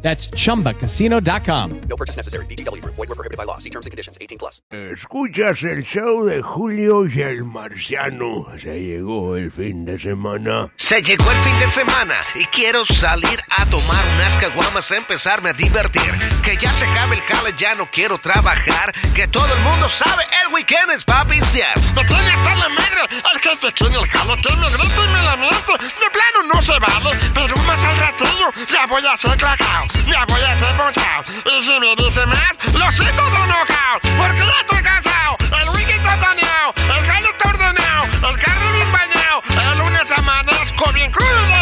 That's chumbacasino.com. No purchase necessary. BGW. Void were prohibited by law. See terms and conditions. 18 plus. Escuchas el show de Julio y el Marciano. Se llegó el fin de semana. Se llegó el fin de semana y quiero salir a tomar unas caguamas, empezarme a divertir. Que ya se acabe el jale, ya no quiero trabajar. Que todo el mundo sabe, el weekend es pa' pistear. Me tiene hasta la madre, el jefe tiene el jale, que me grita y me lamento. Plano se vale, pero más al ratillo ya voy a hacer clacao, ya voy a hacer ponchao. Y si me dice más, lo siento de knockout, porque ya estoy cansado. El weekend está planeado, el jale está ordenado, el carro bien bañado. El lunes amanezco bien crudo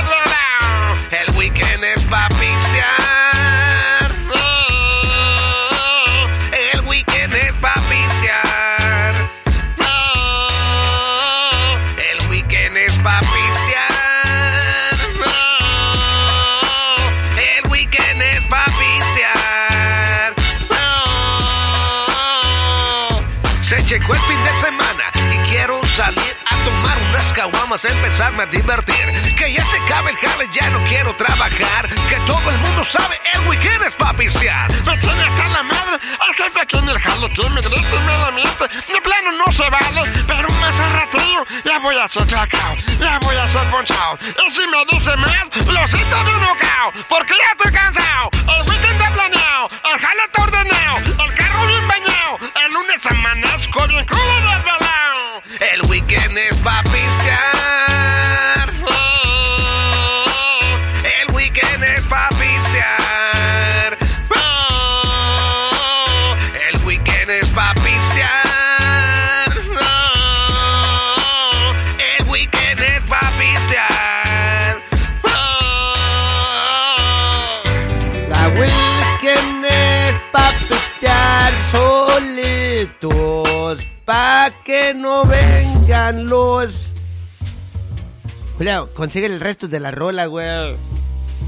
llegó el fin de semana y quiero salir a tomar unas caguamas, empezarme a divertir. Que ya se acabe el jale, ya no quiero trabajar. Que todo el mundo sabe, el weekend es pa' pistear. Me tiene hasta la madre, el jefe aquí en el jale, que me grita y me lamento. De plano no se vale, pero más al ratillo ya voy a hacer clacao, ya voy a hacer ponchao. Y si me dice más, lo siento de knockout, porque ya estoy cansado. El weekend está planeado, solitos. Pa' que no vengan los. Julio, consigue el resto de la rola, güey.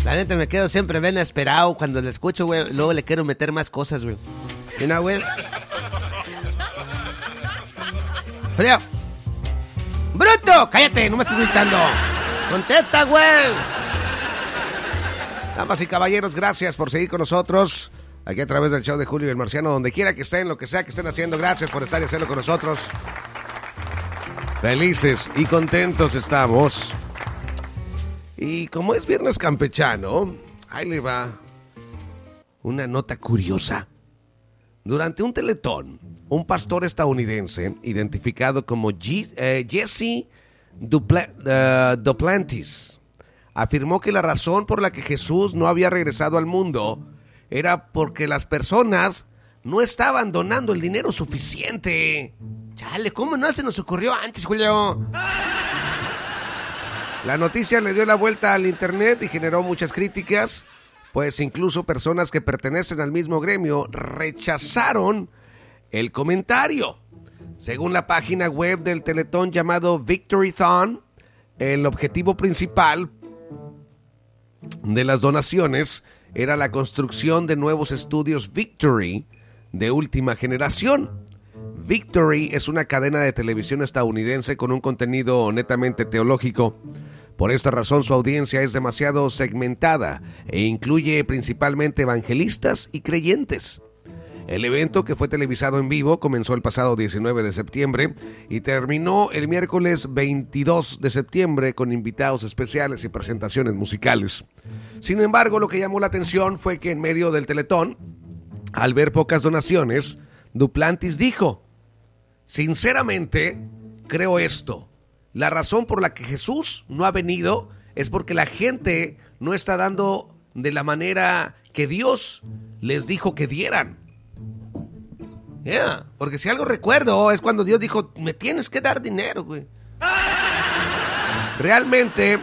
La neta me quedo siempre bien esperado cuando la escucho, güey. Luego le quiero meter más cosas, güey. Mira, güey. Julio. ¡Bruto! ¡Cállate! ¡No me estés gritando! ¡Contesta, güey! Damas y caballeros, gracias por seguir con nosotros. Aquí a través del show de Julio y el Marciano, donde quiera que estén, lo que sea que estén haciendo, gracias por estar y hacerlo con nosotros. Felices y contentos estamos. Y como es viernes campechano, ahí le va una nota curiosa. Durante un teletón, un pastor estadounidense identificado como eh, Jesse eh, Duplantis afirmó que la razón por la que Jesús no había regresado al mundo era porque las personas no estaban donando el dinero suficiente. Chale, ¿cómo no se nos ocurrió antes, Julio? La noticia le dio la vuelta al internet y generó muchas críticas, pues incluso personas que pertenecen al mismo gremio rechazaron el comentario. Según la página web del Teletón llamado Victorython, el objetivo principal de las donaciones era la construcción de nuevos estudios Victory de última generación. Victory es una cadena de televisión estadounidense con un contenido netamente teológico. Por esta razón su audiencia es demasiado segmentada e incluye principalmente evangelistas y creyentes. El evento, que fue televisado en vivo, comenzó el pasado 19 de septiembre y terminó el miércoles 22 de septiembre con invitados especiales y presentaciones musicales. Sin embargo, lo que llamó la atención fue que en medio del teletón, al ver pocas donaciones, Duplantis dijo, sinceramente, creo esto. La razón por la que Jesús no ha venido es porque la gente no está dando de la manera que Dios les dijo que dieran. Yeah, porque si algo recuerdo es cuando Dios dijo, me tienes que dar dinero, güey. Realmente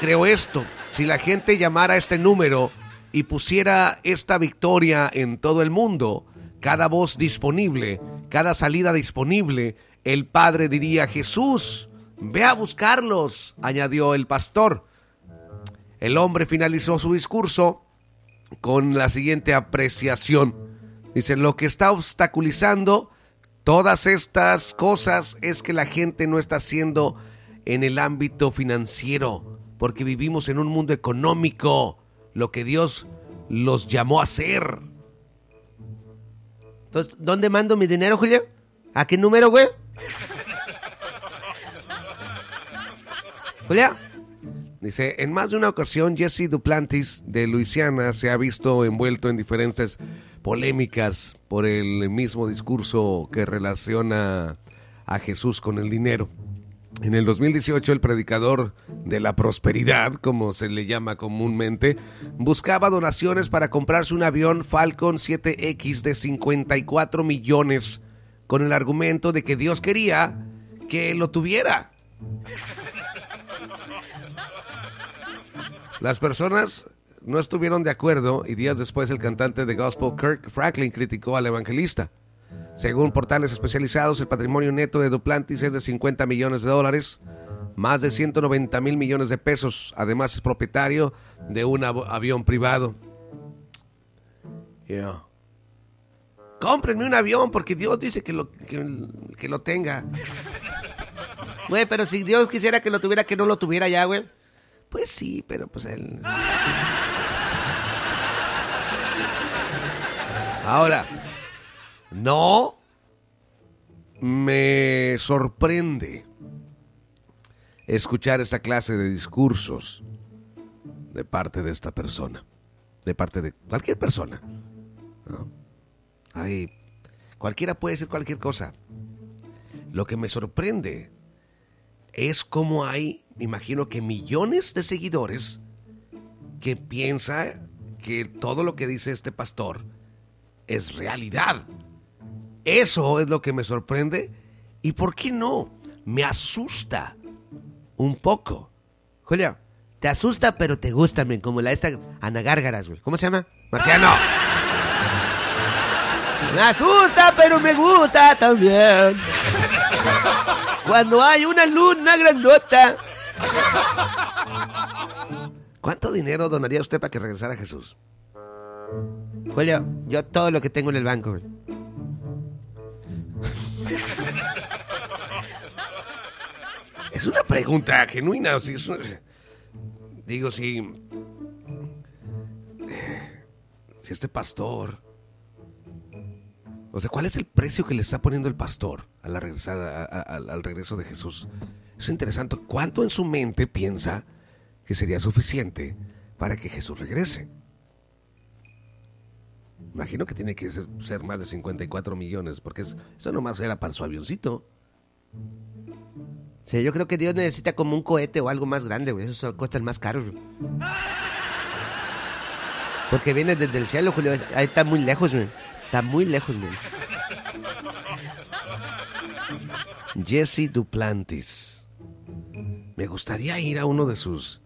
creo esto. Si la gente llamara este número y pusiera esta victoria en todo el mundo, cada voz disponible, cada salida disponible, el padre diría, Jesús, ve a buscarlos, añadió el pastor. El hombre finalizó su discurso con la siguiente apreciación. Dice, lo que está obstaculizando todas estas cosas es que la gente no está haciendo en el ámbito financiero, porque vivimos en un mundo económico, lo que Dios los llamó a hacer. Entonces, ¿dónde mando mi dinero, Julio? ¿A qué número, güey? Julia. Dice, en más de una ocasión Jesse Duplantis de Luisiana se ha visto envuelto en diferentes polémicas por el mismo discurso que relaciona a Jesús con el dinero. En el 2018 el predicador de la prosperidad, como se le llama comúnmente, buscaba donaciones para comprarse un avión Falcon 7X de 54 millones con el argumento de que Dios quería que lo tuviera. Las personas no estuvieron de acuerdo y días después el cantante de gospel Kirk Franklin criticó al evangelista. Según portales especializados, el patrimonio neto de Duplantis es de 50 millones de dólares, más de 190 mil millones de pesos. Además es propietario de un av- avión privado. Yeah. Cómprenme un avión porque Dios dice que lo, que lo tenga. Güey, pero si Dios quisiera que lo tuviera, que no lo tuviera ya, güey. Pues sí, pero pues él... Ahora, no me sorprende escuchar esta clase de discursos de parte de esta persona, de parte de cualquier persona. Hay, cualquiera puede decir cualquier cosa. Lo que me sorprende es cómo hay, me imagino que millones de seguidores que piensa que todo lo que dice este pastor es realidad. Eso es lo que me sorprende y por qué no, me asusta un poco. Julia, te asusta pero te gusta, men, como la esta Ana Gárgaras, güey. ¿Cómo se llama? Marciano. Me asusta pero me gusta también. Cuando hay una luna grandota. ¿Cuánto dinero donaría usted para que regresara Jesús? Julio, yo todo lo que tengo en el banco. Es una pregunta genuina. Digo, si. Si este pastor. O sea, ¿cuál es el precio que le está poniendo el pastor a la regresada, a- a- al regreso de Jesús? Es interesante. ¿Cuánto en su mente piensa que sería suficiente para que Jesús regrese? Imagino que tiene que ser, más de 54 millones, porque es- eso nomás era para su avioncito. Sí, yo creo que Dios necesita como un cohete o algo más grande, güey. Esos cuestan más caros. Porque viene desde el cielo, Julio. Ahí está muy lejos, güey. Está muy lejos, güey. Jesse Duplantis. Me gustaría ir a uno de sus.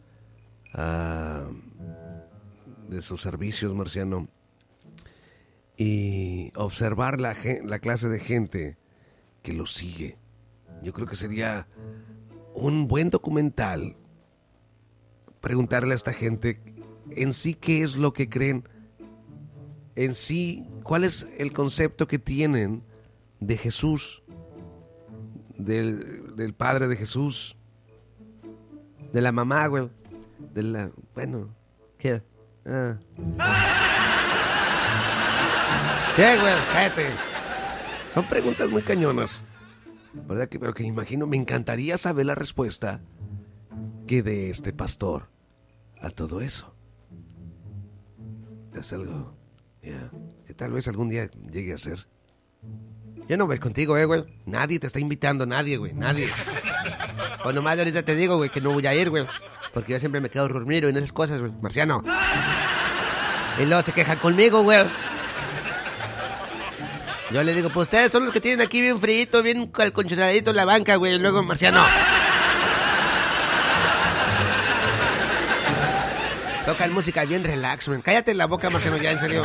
ah, de sus servicios, Marciano. Y observar la, la clase de gente que lo sigue. Yo creo que sería un buen documental preguntarle a esta gente en sí qué es lo que creen, en sí cuál es el concepto que tienen de Jesús, del, Padre de Jesús, de la mamá, güey, de la, bueno, ¿qué? Ah. ¿Qué, güey? Cállate. Son preguntas muy cañonas. ¿Verdad que? Pero que me imagino, me encantaría saber la respuesta que de este pastor a todo eso. Es algo, ya, que tal vez algún día llegue a ser. Yo no voy contigo, eh, güey. Nadie te está invitando, nadie, güey, nadie. O nomás ahorita te digo, güey, que no voy a ir, güey. Porque yo siempre me quedo dormido en esas cosas, güey. Marciano. Y luego se quejan conmigo, güey. Yo le digo, pues ustedes son los que tienen aquí bien frito, bien calconchonadito en la banca, güey. Y luego, Marciano. Tocan música bien relax, güey. Cállate la boca, Marciano, ya, en serio.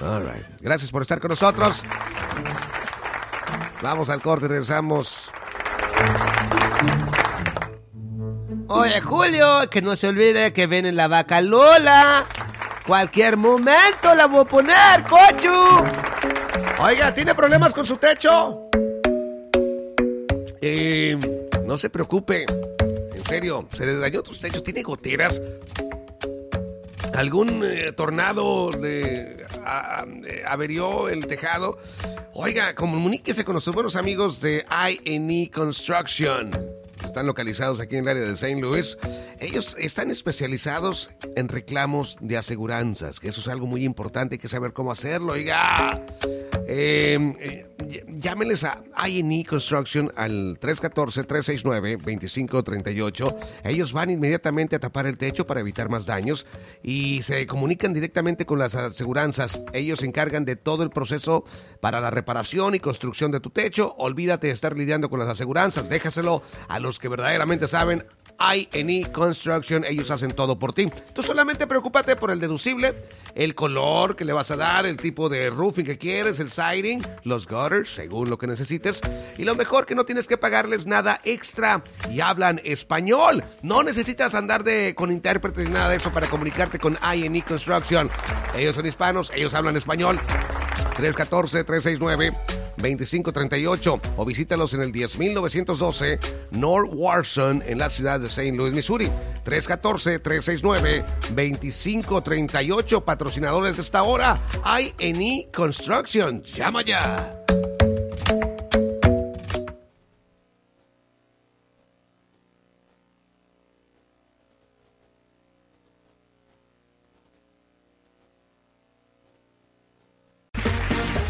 All right. Gracias por estar con nosotros. Vamos al corte, regresamos. Oye, Julio, que no se olvide que viene la vaca Lola. Cualquier momento la voy a poner, cochu. Oiga, ¿tiene problemas con su techo? Eh, no se preocupe. Serio, se les dañó tus techos. ¿Tiene goteras? ¿Algún eh, tornado le a- eh, averió el tejado? Oiga, comuníquese con nuestros buenos amigos de I&E Construction. Están localizados aquí en el área de St. Louis. Ellos están especializados en reclamos de aseguranzas, que eso es algo muy importante, hay que saber cómo hacerlo. Oiga, eh, eh, ll- llámenles a I&E Construction al 314-369-2538. Ellos van inmediatamente a tapar el techo para evitar más daños y se comunican directamente con las aseguranzas. Ellos se encargan de todo el proceso para la reparación y construcción de tu techo. Olvídate de estar lidiando con las aseguranzas. Déjaselo a los que verdaderamente saben. I&E Construction, ellos hacen todo por ti. Tú solamente preocúpate por el deducible, el color que le vas a dar, el tipo de roofing que quieres, el siding, los gutters, según lo que necesites. Y lo mejor que no tienes que pagarles nada extra y hablan español. No necesitas andar de, con intérpretes ni nada de eso para comunicarte con I&E Construction. Ellos son hispanos, ellos hablan español. 314-369-2538 o visítalos en el 10912 North Warson en la ciudad de St. Louis, Missouri. 314-369-2538 patrocinadores de esta hora. I&E Construction. Llama ya.